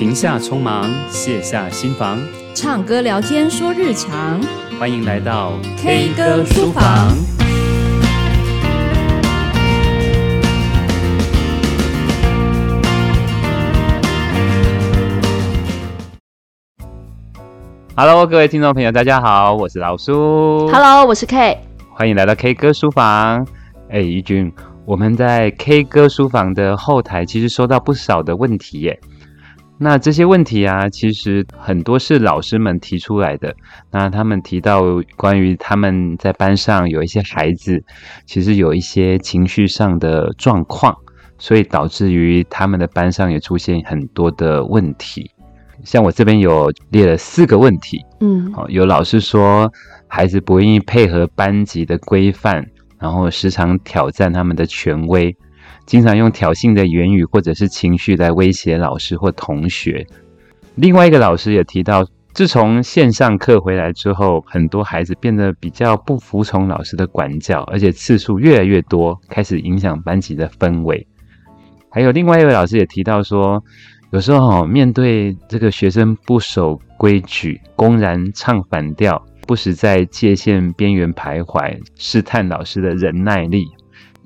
停下匆忙，卸下心防，唱歌聊天说日常。欢迎来到 K 歌书房。Hello，各位听众朋友，大家好，我是老苏。Hello，我是 K。欢迎来到 K 歌书房。哎，怡君，我们在 K 歌书房的后台其实收到不少的问题耶。那这些问题啊，其实很多是老师们提出来的。那他们提到关于他们在班上有一些孩子，其实有一些情绪上的状况，所以导致于他们的班上也出现很多的问题。像我这边有列了四个问题，嗯，好，有老师说孩子不愿意配合班级的规范，然后时常挑战他们的权威。经常用挑衅的言语或者是情绪来威胁老师或同学。另外一个老师也提到，自从线上课回来之后，很多孩子变得比较不服从老师的管教，而且次数越来越多，开始影响班级的氛围。还有另外一位老师也提到说，有时候哦面对这个学生不守规矩、公然唱反调、不时在界限边缘徘徊、试探老师的忍耐力。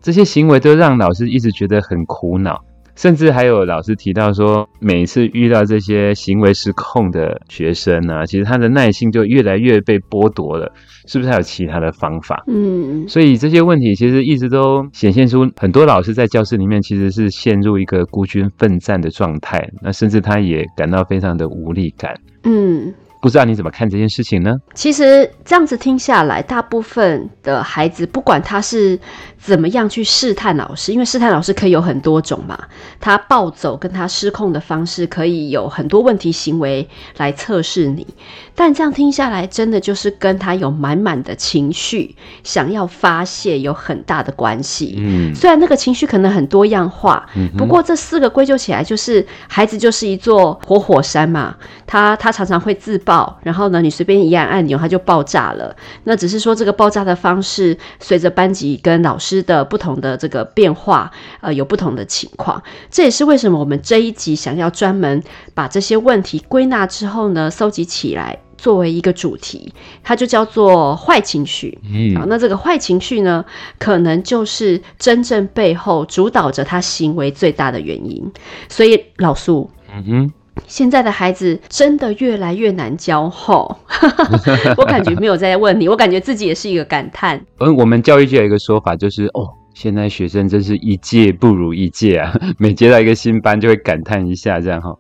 这些行为都让老师一直觉得很苦恼，甚至还有老师提到说，每一次遇到这些行为失控的学生呢、啊，其实他的耐心就越来越被剥夺了。是不是还有其他的方法？嗯，所以这些问题其实一直都显现出很多老师在教室里面其实是陷入一个孤军奋战的状态，那甚至他也感到非常的无力感。嗯。不知道你怎么看这件事情呢？其实这样子听下来，大部分的孩子，不管他是怎么样去试探老师，因为试探老师可以有很多种嘛，他暴走跟他失控的方式可以有很多问题行为来测试你。但这样听下来，真的就是跟他有满满的情绪想要发泄有很大的关系。嗯，虽然那个情绪可能很多样化，嗯，不过这四个归咎起来，就是孩子就是一座活火山嘛，他他常常会自爆。然后呢，你随便一按按钮，它就爆炸了。那只是说这个爆炸的方式，随着班级跟老师的不同的这个变化，呃，有不同的情况。这也是为什么我们这一集想要专门把这些问题归纳之后呢，搜集起来作为一个主题，它就叫做坏情绪。嗯，好，那这个坏情绪呢，可能就是真正背后主导着他行为最大的原因。所以老苏，嗯哼。现在的孩子真的越来越难教吼，我感觉没有在问你，我感觉自己也是一个感叹。嗯，我们教育界有一个说法，就是哦，现在学生真是一届不如一届啊，每接到一个新班就会感叹一下这样哈。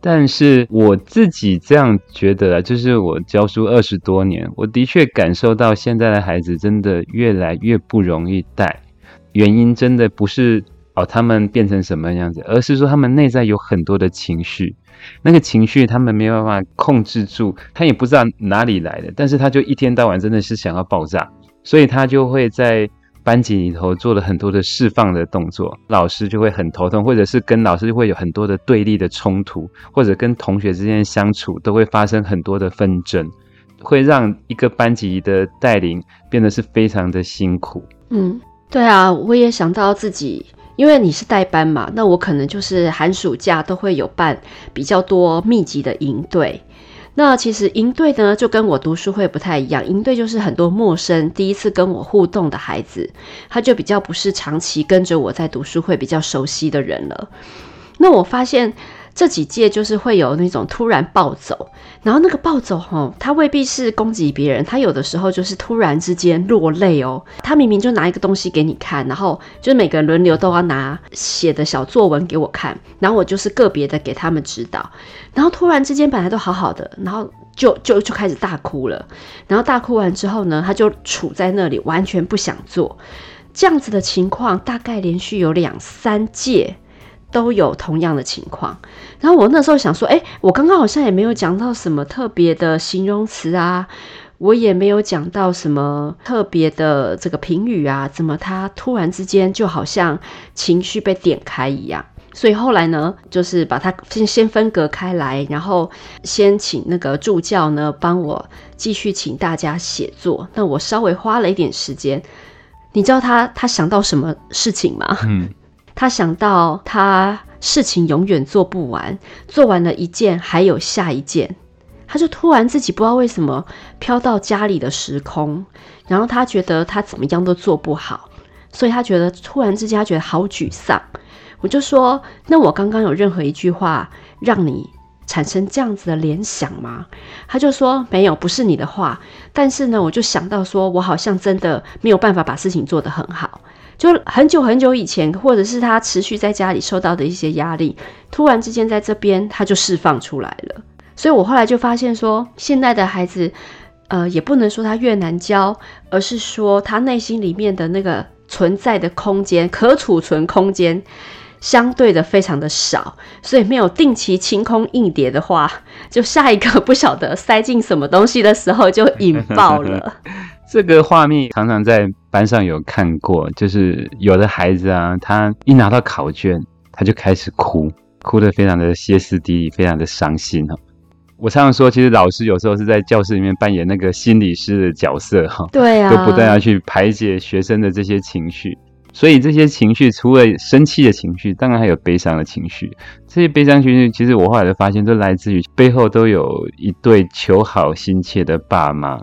但是我自己这样觉得啊，就是我教书二十多年，我的确感受到现在的孩子真的越来越不容易带，原因真的不是哦他们变成什么样子，而是说他们内在有很多的情绪。那个情绪他们没有办法控制住，他也不知道哪里来的，但是他就一天到晚真的是想要爆炸，所以他就会在班级里头做了很多的释放的动作，老师就会很头痛，或者是跟老师就会有很多的对立的冲突，或者跟同学之间相处都会发生很多的纷争，会让一个班级的带领变得是非常的辛苦。嗯，对啊，我也想到自己。因为你是代班嘛，那我可能就是寒暑假都会有办比较多密集的营队。那其实营队呢，就跟我读书会不太一样，营队就是很多陌生第一次跟我互动的孩子，他就比较不是长期跟着我在读书会比较熟悉的人了。那我发现。这几届就是会有那种突然暴走，然后那个暴走吼，他未必是攻击别人，他有的时候就是突然之间落泪哦。他明明就拿一个东西给你看，然后就是每个人轮流都要拿写的小作文给我看，然后我就是个别的给他们指导，然后突然之间本来都好好的，然后就就就开始大哭了，然后大哭完之后呢，他就杵在那里完全不想做，这样子的情况大概连续有两三届。都有同样的情况，然后我那时候想说，诶，我刚刚好像也没有讲到什么特别的形容词啊，我也没有讲到什么特别的这个评语啊，怎么他突然之间就好像情绪被点开一样？所以后来呢，就是把它先先分隔开来，然后先请那个助教呢帮我继续请大家写作。那我稍微花了一点时间，你知道他他想到什么事情吗？嗯。他想到他事情永远做不完，做完了一件还有下一件，他就突然自己不知道为什么飘到家里的时空，然后他觉得他怎么样都做不好，所以他觉得突然之间他觉得好沮丧。我就说，那我刚刚有任何一句话让你产生这样子的联想吗？他就说没有，不是你的话。但是呢，我就想到说，我好像真的没有办法把事情做得很好。就很久很久以前，或者是他持续在家里受到的一些压力，突然之间在这边他就释放出来了。所以我后来就发现说，现在的孩子，呃，也不能说他越难教，而是说他内心里面的那个存在的空间，可储存空间。相对的非常的少，所以没有定期清空硬碟的话，就下一个不晓得塞进什么东西的时候就引爆了。这个画面常常在班上有看过，就是有的孩子啊，他一拿到考卷，他就开始哭，哭得非常的歇斯底里，非常的伤心哈。我常常说，其实老师有时候是在教室里面扮演那个心理师的角色哈，对啊，都不断要去排解学生的这些情绪。所以这些情绪，除了生气的情绪，当然还有悲伤的情绪。这些悲伤情绪，其实我后来就发现，都来自于背后都有一对求好心切的爸妈，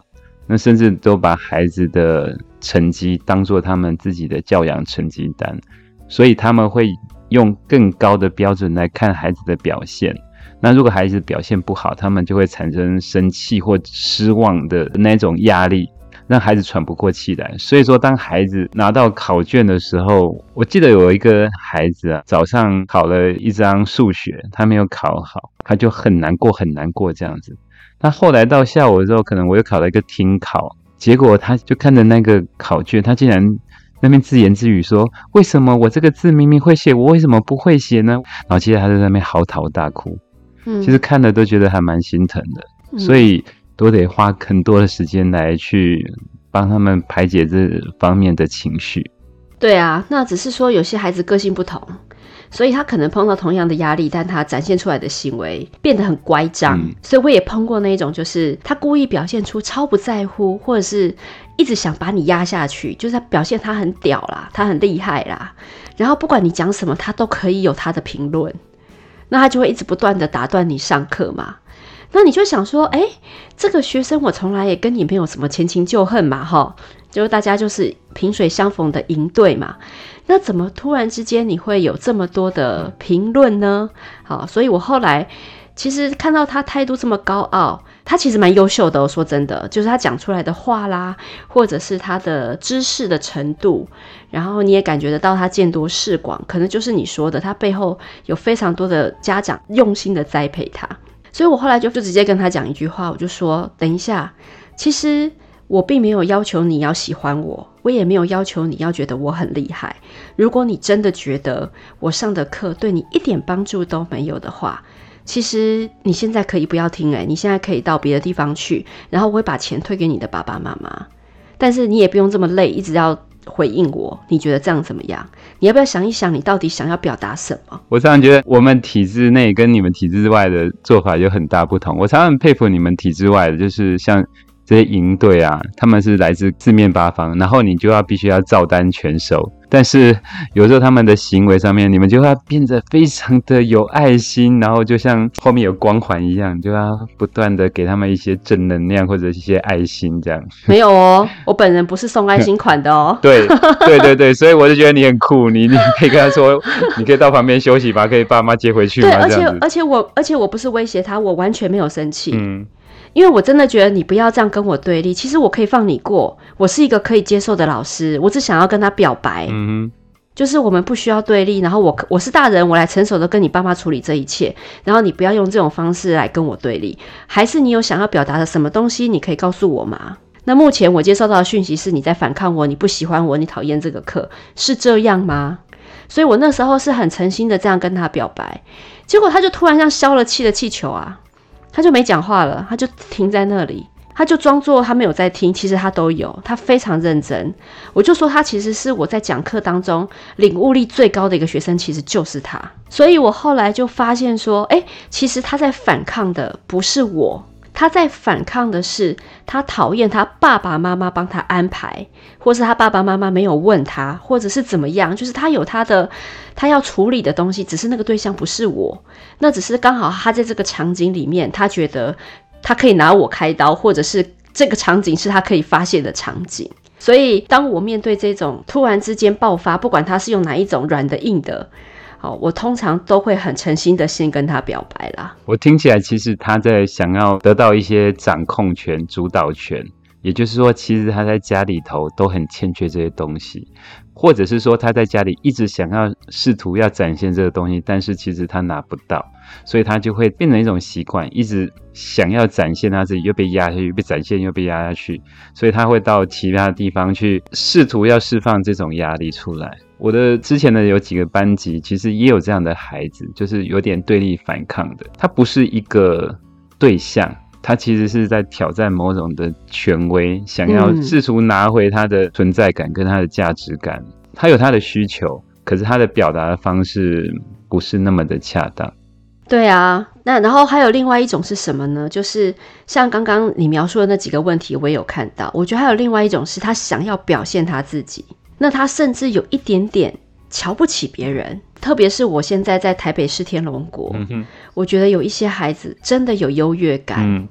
那甚至都把孩子的成绩当做他们自己的教养成绩单，所以他们会用更高的标准来看孩子的表现。那如果孩子表现不好，他们就会产生生气或失望的那种压力。让孩子喘不过气来，所以说，当孩子拿到考卷的时候，我记得有一个孩子啊，早上考了一张数学，他没有考好，他就很难过，很难过这样子。那后来到下午的时候，可能我又考了一个听考，结果他就看着那个考卷，他竟然那边自言自语说：“为什么我这个字明明会写，我为什么不会写呢？”然后接着他在那边嚎啕大哭，嗯，其实看了都觉得还蛮心疼的，嗯，所以。都得花很多的时间来去帮他们排解这方面的情绪。对啊，那只是说有些孩子个性不同，所以他可能碰到同样的压力，但他展现出来的行为变得很乖张。嗯。所以我也碰过那一种，就是他故意表现出超不在乎，或者是一直想把你压下去，就是他表现他很屌啦，他很厉害啦，然后不管你讲什么，他都可以有他的评论，那他就会一直不断的打断你上课嘛。那你就想说，哎、欸，这个学生我从来也跟你没有什么前情旧恨嘛，哈，就是大家就是萍水相逢的营队嘛。那怎么突然之间你会有这么多的评论呢？好，所以我后来其实看到他态度这么高傲，他其实蛮优秀的。我说真的，就是他讲出来的话啦，或者是他的知识的程度，然后你也感觉得到他见多识广，可能就是你说的，他背后有非常多的家长用心的栽培他。所以我后来就就直接跟他讲一句话，我就说：等一下，其实我并没有要求你要喜欢我，我也没有要求你要觉得我很厉害。如果你真的觉得我上的课对你一点帮助都没有的话，其实你现在可以不要听诶，你现在可以到别的地方去，然后我会把钱退给你的爸爸妈妈。但是你也不用这么累，一直要。回应我，你觉得这样怎么样？你要不要想一想，你到底想要表达什么？我常常觉得我们体制内跟你们体制外的做法有很大不同。我常常很佩服你们体制外的，就是像。这些营队啊，他们是来自四面八方，然后你就要必须要照单全收。但是有时候他们的行为上面，你们就要变得非常的有爱心，然后就像后面有光环一样，就要不断的给他们一些正能量或者一些爱心这样。没有哦，我本人不是送爱心款的哦。对对对对，所以我就觉得你很酷，你你可以跟他说，你可以到旁边休息吧，可以爸妈接回去吗？对，而且而且我而且我不是威胁他，我完全没有生气。嗯。因为我真的觉得你不要这样跟我对立，其实我可以放你过，我是一个可以接受的老师，我只想要跟他表白，嗯哼，就是我们不需要对立，然后我我是大人，我来成熟的跟你爸妈处理这一切，然后你不要用这种方式来跟我对立，还是你有想要表达的什么东西，你可以告诉我吗？那目前我接收到的讯息是你在反抗我，你不喜欢我，你讨厌这个课，是这样吗？所以我那时候是很诚心的这样跟他表白，结果他就突然像消了气的气球啊。他就没讲话了，他就停在那里，他就装作他没有在听，其实他都有，他非常认真。我就说他其实是我在讲课当中领悟力最高的一个学生，其实就是他。所以我后来就发现说，诶，其实他在反抗的不是我，他在反抗的是他讨厌他爸爸妈妈帮他安排，或是他爸爸妈妈没有问他，或者是怎么样，就是他有他的他要处理的东西，只是那个对象不是我，那只是刚好他在这个场景里面，他觉得他可以拿我开刀，或者是这个场景是他可以发泄的场景。所以当我面对这种突然之间爆发，不管他是用哪一种软的硬的。哦，我通常都会很诚心的先跟他表白啦。我听起来，其实他在想要得到一些掌控权、主导权，也就是说，其实他在家里头都很欠缺这些东西，或者是说他在家里一直想要试图要展现这个东西，但是其实他拿不到，所以他就会变成一种习惯，一直想要展现他自己，又被压下去，被展现又被压下去，所以他会到其他地方去试图要释放这种压力出来。我的之前的有几个班级，其实也有这样的孩子，就是有点对立反抗的。他不是一个对象，他其实是在挑战某种的权威，想要试图拿回他的存在感跟他的价值感。他有他的需求，可是他的表达的方式不是那么的恰当。对啊，那然后还有另外一种是什么呢？就是像刚刚你描述的那几个问题，我也有看到。我觉得还有另外一种是他想要表现他自己。那他甚至有一点点瞧不起别人，特别是我现在在台北市天龙国，嗯，我觉得有一些孩子真的有优越感，嗯，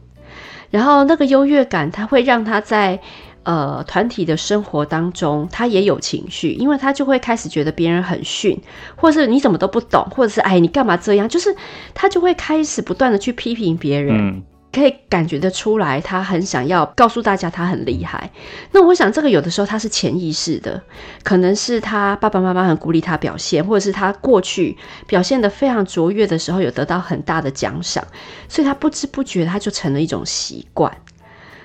然后那个优越感，他会让他在呃团体的生活当中，他也有情绪，因为他就会开始觉得别人很逊，或是你怎么都不懂，或者是哎你干嘛这样，就是他就会开始不断的去批评别人。嗯可以感觉得出来，他很想要告诉大家他很厉害。那我想，这个有的时候他是潜意识的，可能是他爸爸妈妈很鼓励他表现，或者是他过去表现得非常卓越的时候，有得到很大的奖赏，所以他不知不觉他就成了一种习惯。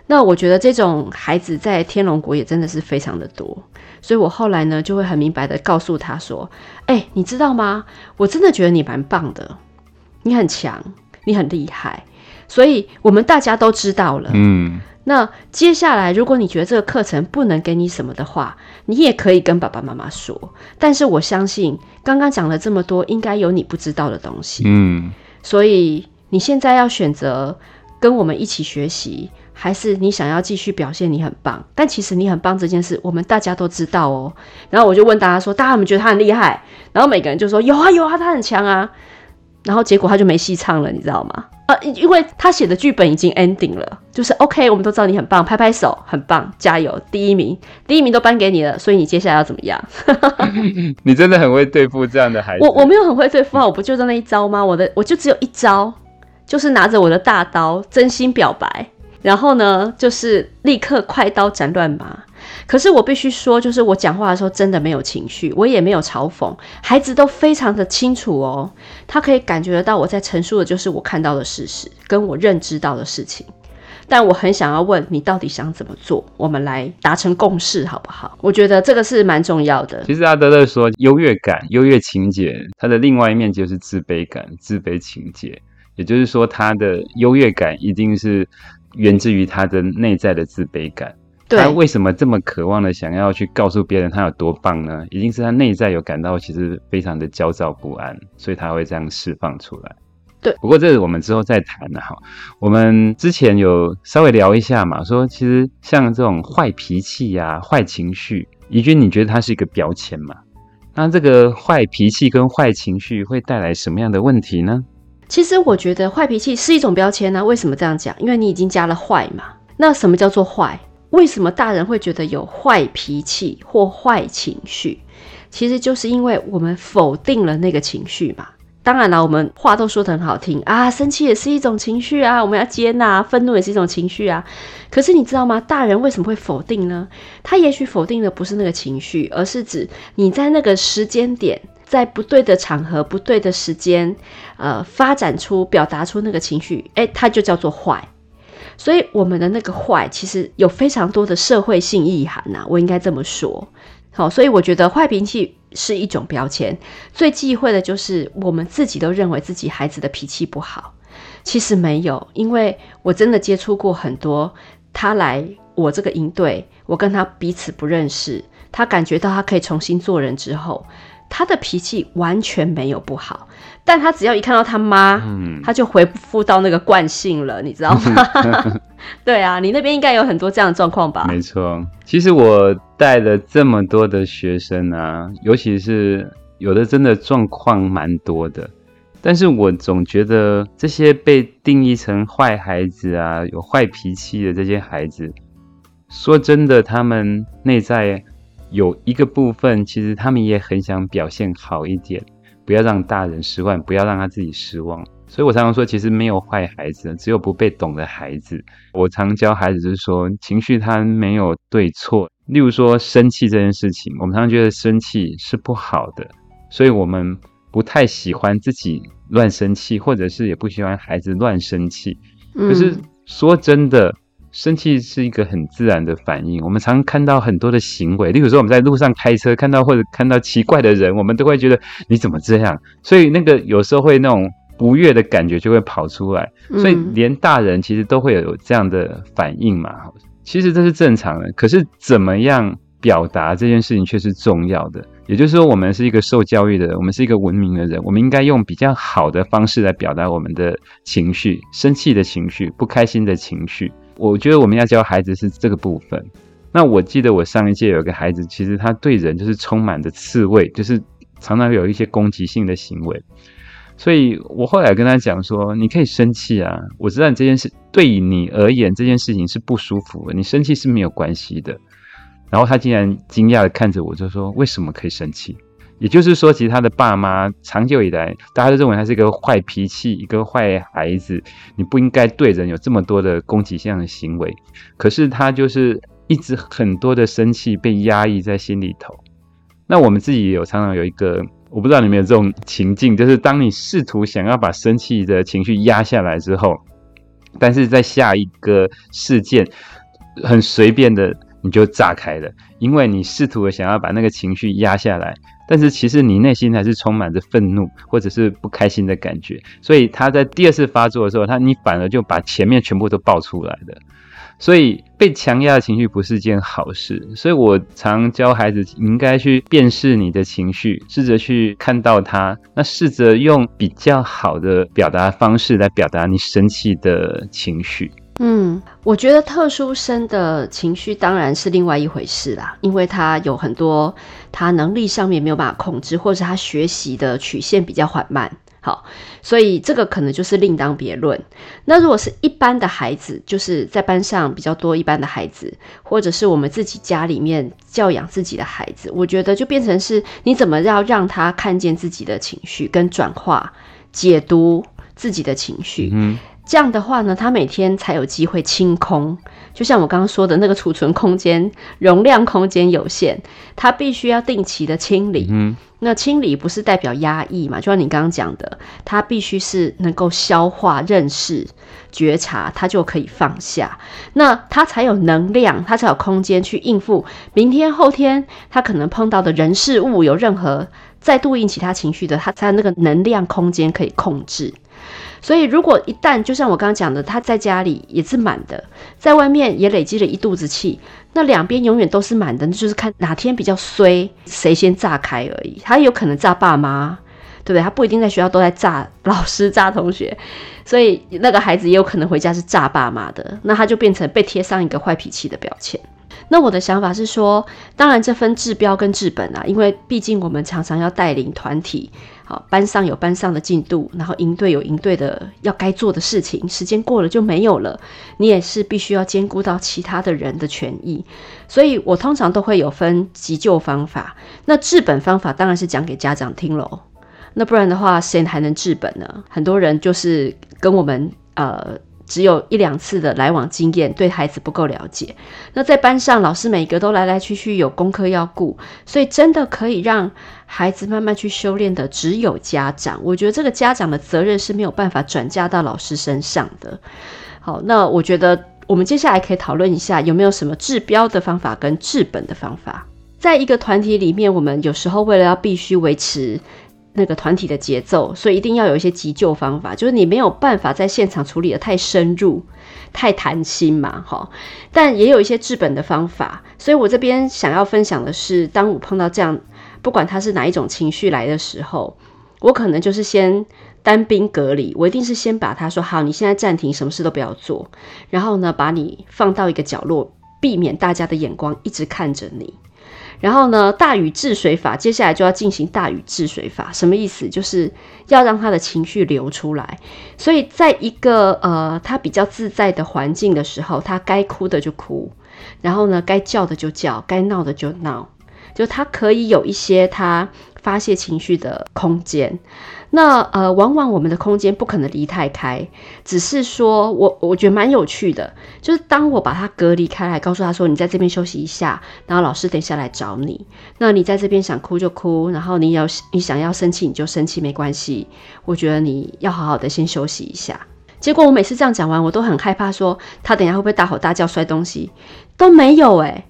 那我觉得这种孩子在天龙国也真的是非常的多，所以我后来呢就会很明白的告诉他说：“欸，你知道吗？我真的觉得你蛮棒的，你很强，你很厉害。”所以我们大家都知道了。嗯，那接下来，如果你觉得这个课程不能给你什么的话，你也可以跟爸爸妈妈说。但是我相信，刚刚讲了这么多，应该有你不知道的东西。嗯，所以你现在要选择跟我们一起学习，还是你想要继续表现你很棒？但其实你很棒这件事，我们大家都知道哦。然后我就问大家说：“大家有没有觉得他很厉害？”然后每个人就说：“有啊，有啊，他很强啊。”然后结果他就没戏唱了，你知道吗？呃，因为他写的剧本已经 ending 了，就是 OK，我们都知道你很棒，拍拍手，很棒，加油，第一名，第一名都颁给你了，所以你接下来要怎么样？你真的很会对付这样的孩子。我我没有很会对付啊，我不就在那一招吗？我的我就只有一招，就是拿着我的大刀，真心表白，然后呢，就是立刻快刀斩乱麻。可是我必须说，就是我讲话的时候真的没有情绪，我也没有嘲讽，孩子都非常的清楚哦，他可以感觉得到我在陈述的就是我看到的事实，跟我认知到的事情。但我很想要问你，到底想怎么做？我们来达成共识好不好？我觉得这个是蛮重要的。其实阿德勒说，优越感、优越情节，它的另外一面就是自卑感、自卑情节，也就是说，他的优越感一定是源自于他的内在的自卑感。对，他为什么这么渴望的想要去告诉别人他有多棒呢？一定是他内在有感到其实非常的焦躁不安，所以他会这样释放出来。对，不过这是我们之后再谈的哈。我们之前有稍微聊一下嘛，说其实像这种坏脾气呀、啊、坏情绪，怡君你觉得它是一个标签吗？那这个坏脾气跟坏情绪会带来什么样的问题呢？其实我觉得坏脾气是一种标签呢、啊。为什么这样讲？因为你已经加了坏嘛。那什么叫做坏？为什么大人会觉得有坏脾气或坏情绪？其实就是因为我们否定了那个情绪嘛。当然了，我们话都说得很好听啊，生气也是一种情绪啊，我们要接纳，愤怒也是一种情绪啊。可是你知道吗？大人为什么会否定呢？他也许否定的不是那个情绪，而是指你在那个时间点，在不对的场合、不对的时间，呃，发展出、表达出那个情绪，诶，它就叫做坏。所以我们的那个坏，其实有非常多的社会性意涵呐、我应该这么说。好，所以我觉得坏脾气是一种标签。最忌讳的就是我们自己都认为自己孩子的脾气不好，其实没有，因为我真的接触过很多，他来我这个营队，我跟他彼此不认识，他感觉到他可以重新做人之后，他的脾气完全没有不好，但他只要一看到他妈，嗯，他就回复到那个惯性了，你知道吗？对啊，你那边应该有很多这样的状况吧？没错，其实我带了这么多的学生啊，尤其是有的真的状况蛮多的，但是我总觉得这些被定义成坏孩子啊，有坏脾气的这些孩子，说真的，他们内在。有一个部分，其实他们也很想表现好一点，不要让大人失望，不要让他自己失望。所以我常常说，其实没有坏孩子，只有不被懂的孩子。我常教孩子就是说，情绪它没有对错。例如说生气这件事情，我们常常觉得生气是不好的，所以我们不太喜欢自己乱生气，或者是也不喜欢孩子乱生气。可是说真的。生气是一个很自然的反应。我们常看到很多的行为，例如说我们在路上开车，看到或者看到奇怪的人，我们都会觉得你怎么这样？所以那个有时候会那种不悦的感觉就会跑出来。所以连大人其实都会有这样的反应嘛。其实这是正常的。可是怎么样表达这件事情却是重要的。也就是说，我们是一个受教育的人，我们是一个文明的人，我们应该用比较好的方式来表达我们的情绪，生气的情绪，不开心的情绪。我觉得我们要教孩子是这个部分。那我记得我上一届有个孩子，其实他对人就是充满着刺猬，就是常常有一些攻击性的行为。所以我后来跟他讲说：“你可以生气啊，我知道你这件事对你而言这件事情是不舒服的，你生气是没有关系的。”然后他竟然惊讶的看着我，就说：“为什么可以生气？”也就是说，其实他的爸妈长久以来，大家都认为他是一个坏脾气、一个坏孩子，你不应该对人有这么多的攻击性的行为。可是他就是一直很多的生气被压抑在心里头。那我们自己也有常常有一个，我不知道你们有这种情境，就是当你试图想要把生气的情绪压下来之后，但是在下一个事件很随便的你就炸开了，因为你试图的想要把那个情绪压下来。但是其实你内心还是充满着愤怒或者是不开心的感觉，所以他在第二次发作的时候，他你反而就把前面全部都爆出来了。所以被强压的情绪不是件好事。所以我常教孩子，应该去辨识你的情绪，试着去看到它，那试着用比较好的表达方式来表达你生气的情绪。嗯，我觉得特殊生的情绪当然是另外一回事啦，因为他有很多他能力上面没有办法控制，或者他学习的曲线比较缓慢，好，所以这个可能就是另当别论。那如果是一般的孩子，就是在班上比较多一般的孩子，或者是我们自己家里面教养自己的孩子，我觉得就变成是你怎么要让他看见自己的情绪，跟转化、解读自己的情绪。嗯这样的话呢，他每天才有机会清空。就像我刚刚说的那个储存空间、容量空间有限，他必须要定期的清理。嗯，那清理不是代表压抑嘛？就像你刚刚讲的，他必须是能够消化、认识、觉察，他就可以放下。那他才有能量，他才有空间去应付明天、后天他可能碰到的人事物，有任何再度引起他情绪的，他才有那个能量空间可以控制。所以，如果一旦就像我刚刚讲的，他在家里也是满的，在外面也累积了一肚子气，那两边永远都是满的，那就是看哪天比较衰，谁先炸开而已。他有可能炸爸妈，对不对？他不一定在学校都在炸老师、炸同学，所以那个孩子也有可能回家是炸爸妈的，那他就变成被贴上一个坏脾气的标签。那我的想法是说，当然这分治标跟治本啊，因为毕竟我们常常要带领团体，好，班上有班上的进度，然后营队有营队的要该做的事情，时间过了就没有了，你也是必须要兼顾到其他的人的权益，所以我通常都会有分急救方法，那治本方法当然是讲给家长听喽，那不然的话谁还能治本呢？很多人就是跟我们呃。只有一两次的来往经验，对孩子不够了解。那在班上，老师每个都来来去去，有功课要顾，所以真的可以让孩子慢慢去修炼的，只有家长。我觉得这个家长的责任是没有办法转嫁到老师身上的。好，那我觉得我们接下来可以讨论一下，有没有什么治标的方法跟治本的方法。在一个团体里面，我们有时候为了要必须维持。那个团体的节奏，所以一定要有一些急救方法，就是你没有办法在现场处理得太深入、太谈心嘛，哈。但也有一些治本的方法，所以我这边想要分享的是，当我碰到这样不管他是哪一种情绪来的时候，我可能就是先单兵隔离，我一定是先把他说好，你现在暂停，什么事都不要做，然后呢，把你放到一个角落，避免大家的眼光一直看着你。然后呢，大禹治水法，接下来就要进行大禹治水法，什么意思？就是要让他的情绪流出来。所以，在一个呃他比较自在的环境的时候，他该哭的就哭，然后呢，该叫的就叫，该闹的就闹，就他可以有一些他发泄情绪的空间。那呃，往往我们的空间不可能离太开，只是说我我觉得蛮有趣的，就是当我把他隔离开来，告诉他说，你在这边休息一下，然后老师等一下来找你。那你在这边想哭就哭，然后你要你想要生气你就生气，没关系。我觉得你要好好的先休息一下。结果我每次这样讲完，我都很害怕说他等一下会不会大吼大叫摔东西，都没有哎、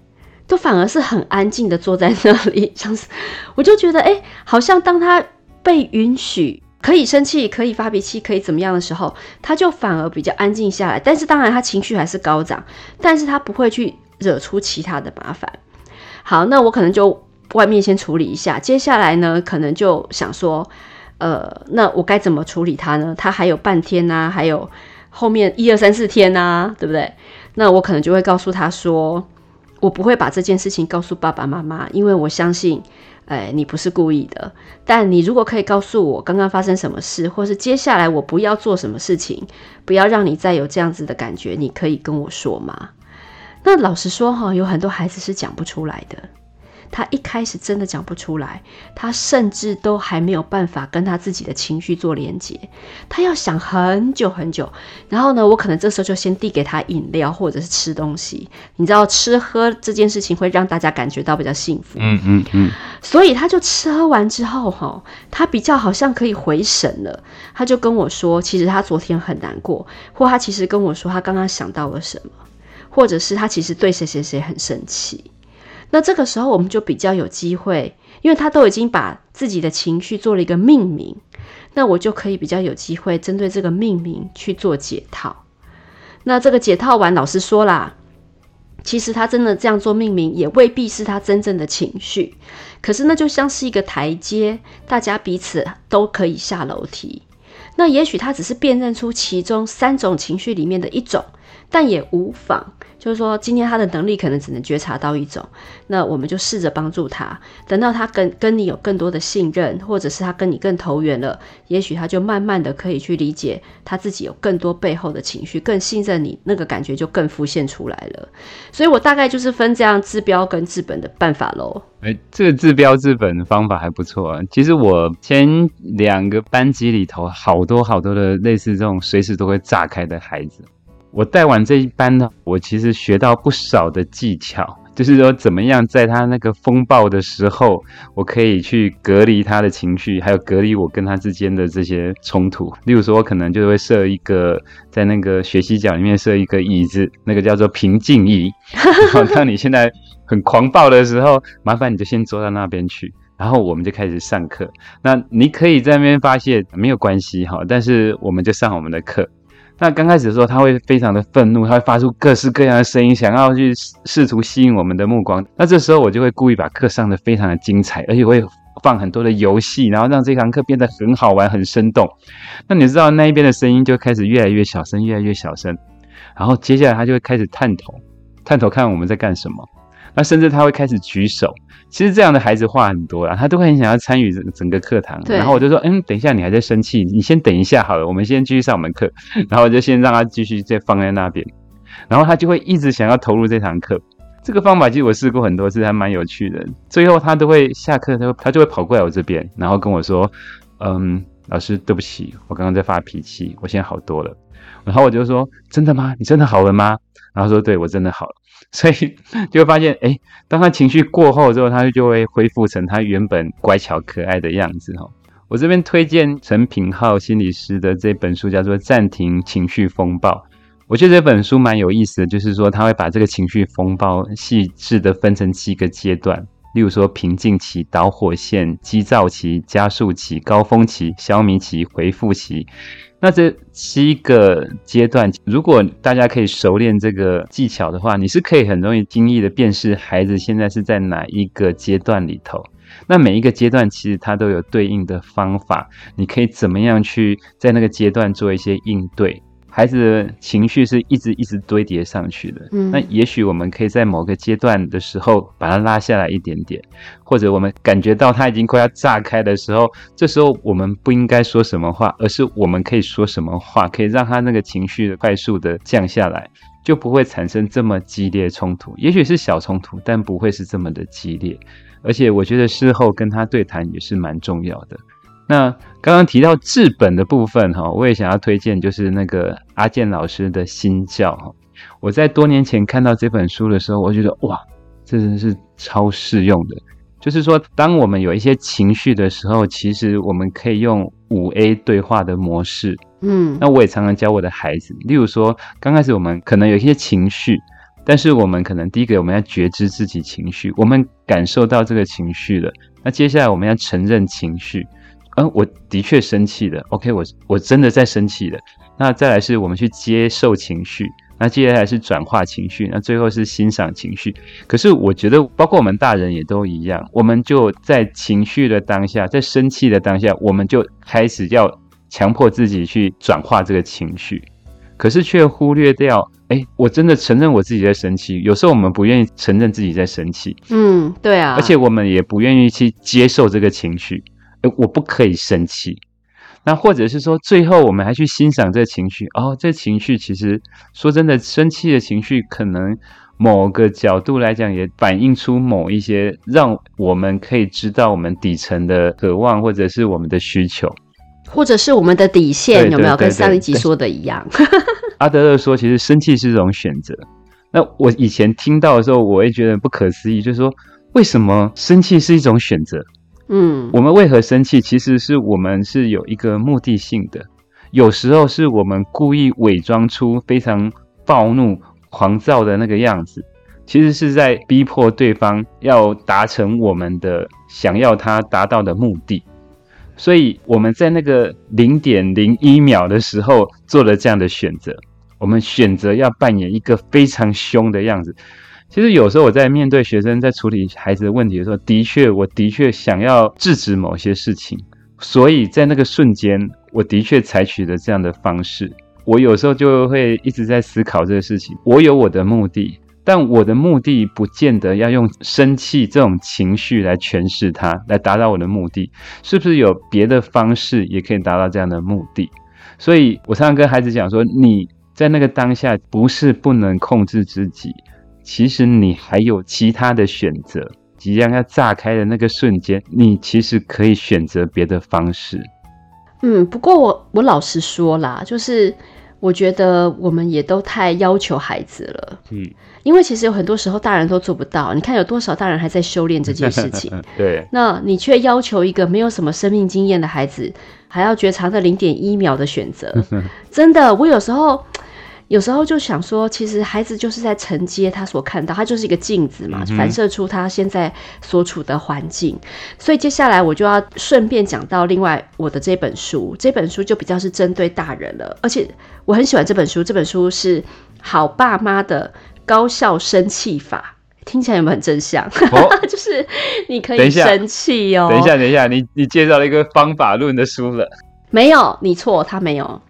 都反而是很安静的坐在那里，像是我就觉得哎、好像当他。被允许可以生气、可以发脾气、可以怎么样的时候，他就反而比较安静下来。但是当然，他情绪还是高涨，但是他不会去惹出其他的麻烦。好，那我可能就外面先处理一下。接下来呢，可能就想说，呃，那我该怎么处理他呢？他还有半天啊，还有后面一二三四天啊，对不对？那我可能就会告诉他说，我不会把这件事情告诉爸爸妈妈，因为我相信。哎，你不是故意的，但你如果可以告诉我刚刚发生什么事，或是接下来我不要做什么事情，不要让你再有这样子的感觉，你可以跟我说吗？那老实说哈，有很多孩子是讲不出来的。他一开始真的讲不出来，他甚至都还没有办法跟他自己的情绪做连接，他要想很久很久。然后呢，我可能这时候就先递给他饮料或者是吃东西。你知道，吃喝这件事情会让大家感觉到比较幸福。嗯嗯嗯。所以他就吃喝完之后，哈，他比较好像可以回神了。他就跟我说，其实他昨天很难过，或他其实跟我说他刚刚想到了什么，或者是他其实对谁谁谁很生气。那这个时候我们就比较有机会，因为他都已经把自己的情绪做了一个命名，那我就可以比较有机会针对这个命名去做解套。那这个解套完，老师说啦，其实他真的这样做命名，也未必是他真正的情绪，可是那就像是一个台阶，大家彼此都可以下楼梯。那也许他只是辨认出其中三种情绪里面的一种，但也无妨。就是说，今天他的能力可能只能觉察到一种，那我们就试着帮助他。等到他跟跟你有更多的信任，或者是他跟你更投缘了，也许他就慢慢的可以去理解他自己有更多背后的情绪，更信任你，那个感觉就更浮现出来了。所以我大概就是分这样治标跟治本的办法喽。哎、这个治标治本的方法还不错啊。其实我前两个班级里头，好多好多的类似这种随时都会炸开的孩子。我带完这一班呢，我其实学到不少的技巧，就是说怎么样在他那个风暴的时候，我可以去隔离他的情绪，还有隔离我跟他之间的这些冲突。例如说，我可能就会设一个在那个学习角里面设一个椅子，那个叫做平静椅。然后当你现在很狂暴的时候，麻烦你就先坐到那边去，然后我们就开始上课。那你可以在那边发泄，没有关系哈，但是我们就上我们的课。那刚开始的时候，他会非常的愤怒，他会发出各式各样的声音，想要去试图吸引我们的目光。那这时候我就会故意把课上的非常的精彩，而且会放很多的游戏，然后让这堂课变得很好玩、很生动。那你知道那一边的声音就开始越来越小声，越来越小声。然后接下来他就会开始探头，探头看我们在干什么。那甚至他会开始举手。其实这样的孩子话很多啊，他都会很想要参与整整个课堂。然后我就说，嗯，等一下，你还在生气，你先等一下好了，我们先继续上我们课。然后我就先让他继续再放在那边，然后他就会一直想要投入这堂课。这个方法其实我试过很多次，还蛮有趣的。最后他都会下课，他他就会跑过来我这边，然后跟我说，嗯，老师对不起，我刚刚在发脾气，我现在好多了。然后我就说，真的吗？你真的好了吗？然后说，对，我真的好了。所以就会发现，哎，当他情绪过后之后，他就会恢复成他原本乖巧可爱的样子哈。我这边推荐陈品浩心理师的这本书，叫做《暂停情绪风暴》。我觉得这本书蛮有意思的，就是说他会把这个情绪风暴细致的分成七个阶段。例如说平静期、导火线、激躁期、加速期、高峰期、消弭期、回复期。那这七个阶段，如果大家可以熟练这个技巧的话，你是可以很容易轻易的辨识孩子现在是在哪一个阶段里头。那每一个阶段其实它都有对应的方法，你可以怎么样去在那个阶段做一些应对。孩子的情绪是一直一直堆叠上去的，嗯，那也许我们可以在某个阶段的时候把它拉下来一点点，或者我们感觉到它已经快要炸开的时候，这时候我们不应该说什么话，而是我们可以说什么话，可以让他那个情绪快速的降下来，就不会产生这么激烈冲突。也许是小冲突，但不会是这么的激烈。而且我觉得事后跟他对谈也是蛮重要的。那刚刚提到治本的部分哈，我也想要推荐，就是那个阿健老师的新教哈。我在多年前看到这本书的时候，我觉得哇，这真的是超适用的。就是说，当我们有一些情绪的时候，其实我们可以用五 A 对话的模式。嗯，那我也常常教我的孩子，例如说，刚开始我们可能有一些情绪，但是我们可能第一个我们要觉知自己情绪，我们感受到这个情绪了。那接下来我们要承认情绪。嗯，我的确生气了。OK，我我真的在生气了。那再来是我们去接受情绪，那接下来是转化情绪，那最后是欣赏情绪。可是我觉得，包括我们大人也都一样，我们就在情绪的当下，在生气的当下，我们就开始要强迫自己去转化这个情绪，可是却忽略掉，哎，我真的承认我自己在生气。有时候我们不愿意承认自己在生气，嗯，对啊，而且我们也不愿意去接受这个情绪。我不可以生气，那或者是说，最后我们还去欣赏这情绪哦。这情绪其实说真的，生气的情绪可能某个角度来讲，也反映出某一些让我们可以知道我们底层的渴望，或者是我们的需求，或者是我们的底线，有没有跟上一集说的一样？阿德勒说，其实生气是一种选择。那我以前听到的时候，我也觉得不可思议，就是说，为什么生气是一种选择？嗯，我们为何生气？其实是我们是有一个目的性的。有时候是我们故意伪装出非常暴怒、狂躁的那个样子，其实是在逼迫对方要达成我们的想要他达到的目的。所以我们在那个零点零一秒的时候做了这样的选择，我们选择要扮演一个非常凶的样子。其实有时候我在面对学生在处理孩子的问题的时候，的确，我的确想要制止某些事情，所以在那个瞬间，我的确采取了这样的方式。我有时候就会一直在思考这个事情。我有我的目的，但我的目的不见得要用生气这种情绪来诠释它，来达到我的目的。是不是有别的方式也可以达到这样的目的？所以我常常跟孩子讲说：你在那个当下不是不能控制自己。其实你还有其他的选择，即将要炸开的那个瞬间，你其实可以选择别的方式。嗯，不过我我老实说啦，就是我觉得我们也都太要求孩子了。嗯，因为其实有很多时候大人都做不到。你看有多少大人还在修炼这件事情？对，那你却要求一个没有什么生命经验的孩子，还要觉察的零点一秒的选择。真的，我有时候。有时候就想说，其实孩子就是在承接他所看到，他就是一个镜子嘛，反射出他现在所处的环境。所以接下来我就要顺便讲到另外我的这本书，这本书就比较是针对大人了，而且我很喜欢这本书。这本书是好爸妈的高效生气法，听起来有没有很正向？哦、就是你可以生气哦。等一下，等一下，你你介绍了一个方法论的书了？没有，你错，他没有。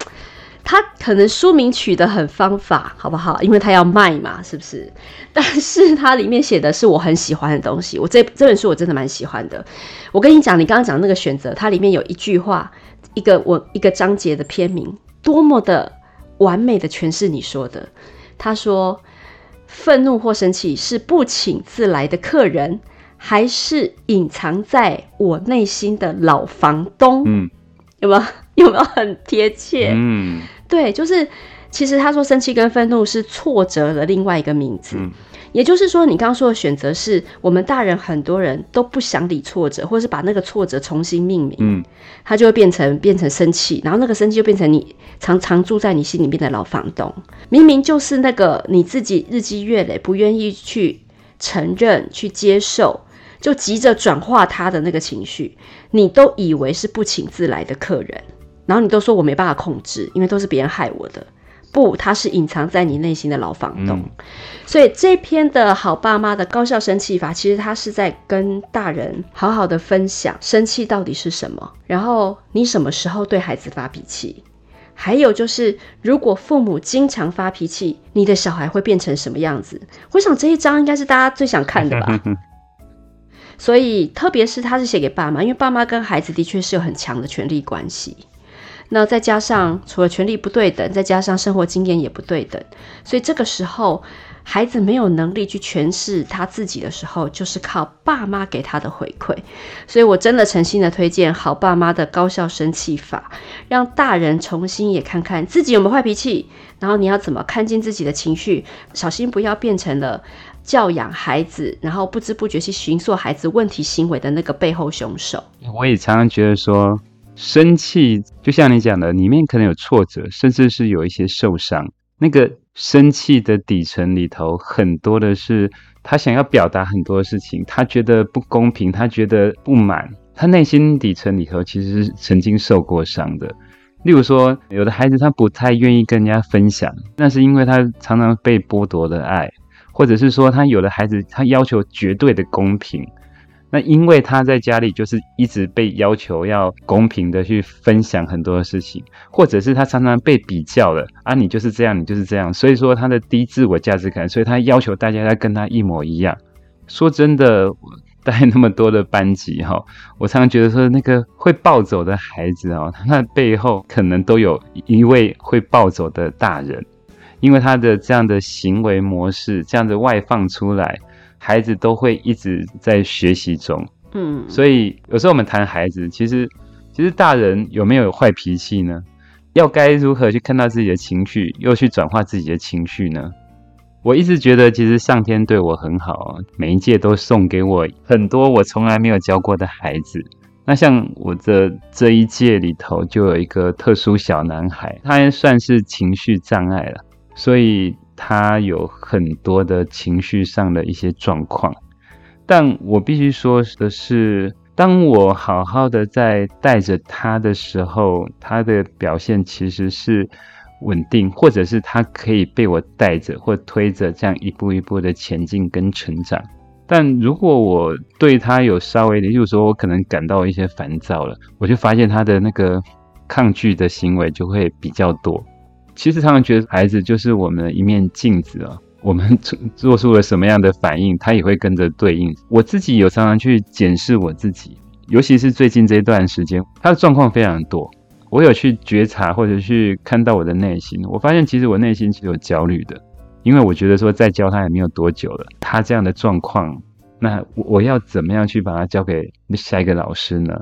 他可能书名取得很方法，好不好？因为他要卖嘛，是不是？但是它里面写的是我很喜欢的东西。我这这本书我真的蛮喜欢的。我跟你讲，你刚刚讲的那个选择，它里面有一句话，一个我一个章节的篇名，多么的完美的诠释你说的。他说：愤怒或生气是不请自来的客人，还是隐藏在我内心的老房东？嗯，有没有？有没有很贴切？嗯。对，就是其实他说生气跟愤怒是挫折的另外一个名字，嗯、也就是说，你刚刚说的选择是我们大人很多人都不想理挫折，或是把那个挫折重新命名，嗯，它就会变成变成生气，然后那个生气就变成你常常住在你心里面的老房东，明明就是那个你自己日积月累不愿意去承认、去接受，就急着转化他的那个情绪，你都以为是不请自来的客人，然后你都说我没办法控制，因为都是别人害我的。不，他是隐藏在你内心的老房东。嗯、所以这篇的好爸妈的高效生气法，其实他是在跟大人好好的分享生气到底是什么，然后你什么时候对孩子发脾气，还有就是如果父母经常发脾气，你的小孩会变成什么样子？我想这一章应该是大家最想看的吧。所以特别是他是写给爸妈，因为爸妈跟孩子的确是有很强的权力关系。那再加上除了权力不对等，再加上生活经验也不对等，所以这个时候孩子没有能力去诠释他自己的时候，就是靠爸妈给他的回馈。所以我真的诚心的推荐好爸妈的高效生气法，让大人重新也看看自己有没有坏脾气，然后你要怎么看见自己的情绪，小心不要变成了教养孩子，然后不知不觉去寻索孩子问题行为的那个背后凶手。我也常常觉得说。生气就像你讲的，里面可能有挫折，甚至是有一些受伤。那个生气的底层里头，很多的是他想要表达很多事情，他觉得不公平，他觉得不满，他内心底层里头其实是曾经受过伤的。例如说，有的孩子他不太愿意跟人家分享，那是因为他常常被剥夺了爱，或者是说他有的孩子他要求绝对的公平。那因为他在家里就是一直被要求要公平的去分享很多的事情，或者是他常常被比较了啊，你就是这样，你就是这样，所以说他的低自我价值感，所以他要求大家要跟他一模一样。说真的，带那么多的班级哈，我常常觉得说那个会暴走的孩子哦，他背后可能都有一位会暴走的大人，因为他的这样的行为模式，这样的外放出来。孩子都会一直在学习中，嗯，所以有时候我们谈孩子，其实其实大人有没有坏脾气呢？要该如何去看到自己的情绪，又去转化自己的情绪呢？我一直觉得，其实上天对我很好，每一届都送给我很多我从来没有教过的孩子。那像我的这一届里头，就有一个特殊小男孩，他也算是情绪障碍了，所以。他有很多的情绪上的一些状况，但我必须说的是，当我好好的在带着他的时候，他的表现其实是稳定，或者是他可以被我带着或推着这样一步一步的前进跟成长。但如果我对他有稍微的，就是说我可能感到一些烦躁了，我就发现他的那个抗拒的行为就会比较多。其实常常觉得孩子就是我们的一面镜子啊，我们做做出了什么样的反应，他也会跟着对应。我自己有常常去检视我自己，尤其是最近这段时间，他的状况非常多。我有去觉察或者去看到我的内心，我发现其实我内心是有焦虑的，因为我觉得说再教他也没有多久了，他这样的状况，那我要怎么样去把他交给下一个老师呢？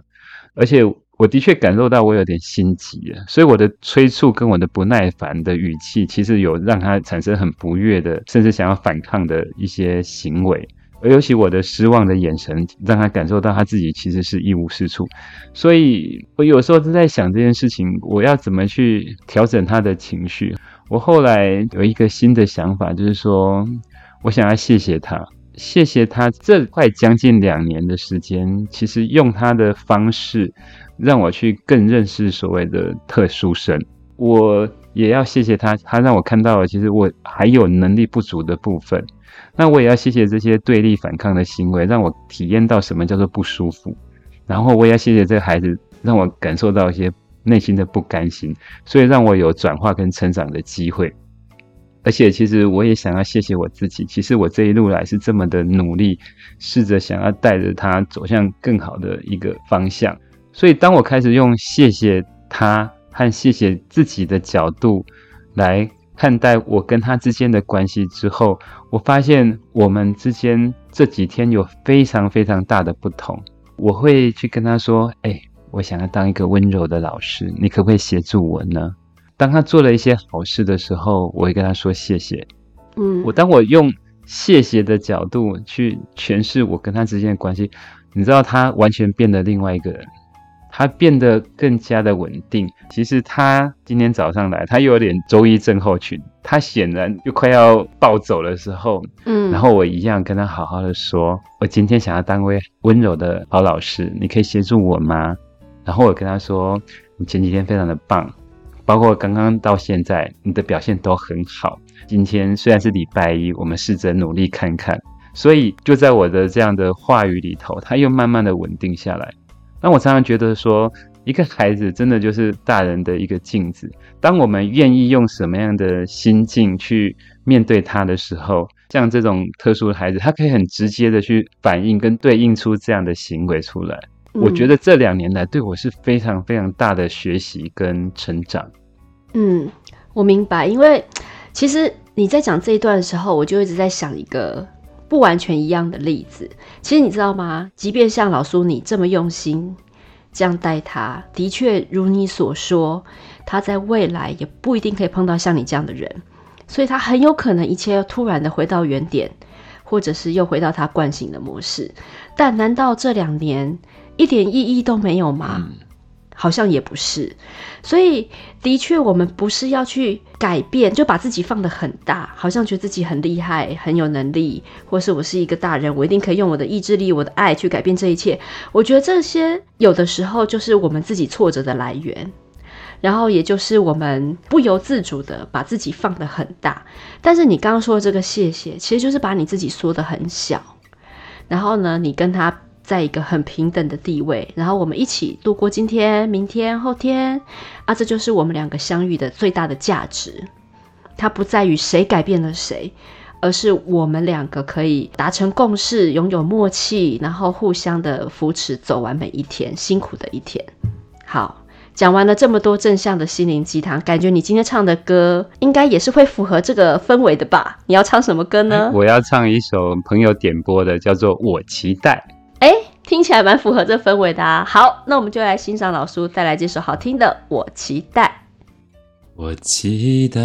而且。我的确感受到我有点心急了，所以我的催促跟我的不耐烦的语气，其实有让他产生很不悦的，甚至想要反抗的一些行为。而尤其我的失望的眼神，让他感受到他自己其实是一无是处。所以我有时候都在想这件事情，我要怎么去调整他的情绪。我后来有一个新的想法，就是说我想要谢谢他。谢谢他这快将近两年的时间，其实用他的方式让我去更认识所谓的特殊生。我也要谢谢他，他让我看到了其实我还有能力不足的部分。那我也要谢谢这些对立反抗的行为，让我体验到什么叫做不舒服。然后我也要谢谢这个孩子，让我感受到一些内心的不甘心，所以让我有转化跟成长的机会。而且，其实我也想要谢谢我自己。其实我这一路来是这么的努力，试着想要带着他走向更好的一个方向。所以，当我开始用谢谢他和谢谢自己的角度来看待我跟他之间的关系之后，我发现我们之间这几天有非常非常大的不同。我会去跟他说：“哎，我想要当一个温柔的老师，你可不可以协助我呢？”当他做了一些好事的时候，我会跟他说谢谢。嗯，我当我用谢谢的角度去诠释我跟他之间的关系，你知道，他完全变得另外一个人。他变得更加的稳定。其实他今天早上来，他又有点周一症候群，他显然又快要暴走的时候，嗯，然后我一样跟他好好的说，我今天想要当位温柔的好老师，你可以协助我吗？然后我跟他说，你前几天非常的棒，包括刚刚到现在，你的表现都很好。今天虽然是礼拜一，我们试着努力看看。所以就在我的这样的话语里头，他又慢慢的稳定下来。那我常常觉得说，一个孩子真的就是大人的一个镜子。当我们愿意用什么样的心境去面对他的时候，像这种特殊的孩子，他可以很直接的去反映跟对应出这样的行为出来。嗯。我觉得这两年来对我是非常非常大的学习跟成长。嗯，我明白，因为其实你在讲这一段的时候，我就一直在想一个。不完全一样的例子，其实你知道吗？即便像老苏你这么用心这样带他，的确如你所说，他在未来也不一定可以碰到像你这样的人，所以他很有可能一切又突然的回到原点，或者是又回到他惯性的模式。但难道这两年一点意义都没有吗？嗯好像也不是，所以的确，我们不是要去改变，就把自己放得很大，好像觉得自己很厉害、很有能力，或是我是一个大人，我一定可以用我的意志力、我的爱去改变这一切。我觉得这些有的时候就是我们自己挫折的来源，然后也就是我们不由自主的把自己放得很大。但是你刚刚说的这个谢谢，其实就是把你自己缩得很小，然后呢，你跟他。在一个很平等的地位，然后我们一起度过今天、明天、后天，啊，这就是我们两个相遇的最大的价值。它不在于谁改变了谁，而是我们两个可以达成共识，拥有默契，然后互相的扶持，走完每一天辛苦的一天。好，讲完了这么多正向的心灵鸡汤，感觉你今天唱的歌应该也是会符合这个氛围的吧？你要唱什么歌呢？我要唱一首朋友点播的，叫做《我期待》。听起来蛮符合这氛围的啊！好，那我们就来欣赏老苏带来这首好听的《我期待》。我期待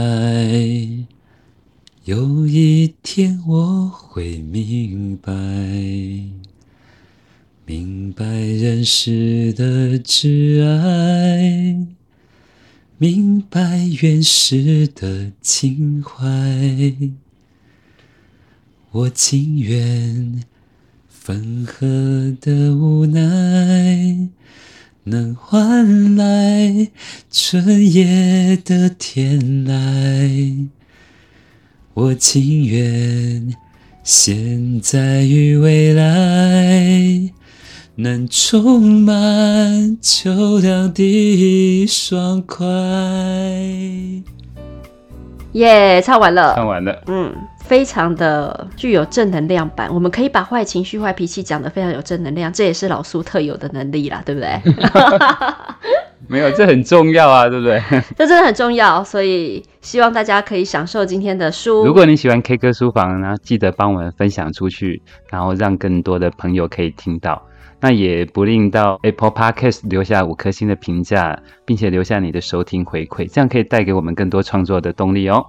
有一天我会明白，明白人世的挚爱，明白原始的情怀，我情愿。分合的无奈，能换来春夜的天籁。我情愿现在与未来，能充满秋凉的爽快。耶，唱完了，唱完了，嗯。非常的具有正能量版，我们可以把坏情绪、坏脾气讲得非常有正能量，这也是老苏特有的能力啦，对不对？没有，这很重要啊，对不对？这真的很重要，所以希望大家可以享受今天的书。如果你喜欢 K 歌书房呢，记得帮我们分享出去，然后让更多的朋友可以听到。那也不吝到 Apple Podcast 留下五颗星的评价，并且留下你的收听回馈，这样可以带给我们更多创作的动力哦。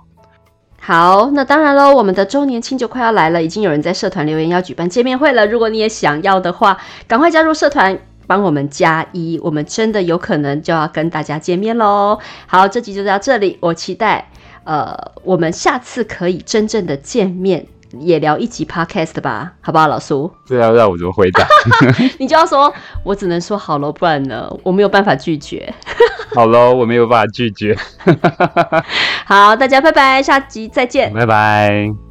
好，那当然喽，我们的周年庆就快要来了，已经有人在社团留言要举办见面会了。如果你也想要的话，赶快加入社团，帮我们加一，我们真的有可能就要跟大家见面喽。好，这集就到这里，我期待，呃，我们下次可以真正的见面。也聊一集 podcast 吧，好不好，老苏？这要让我怎么回答？你就要说，我只能说好了，不然呢，我没有办法拒绝。好喽，我没有办法拒绝。好，大家拜拜，下集再见，拜拜。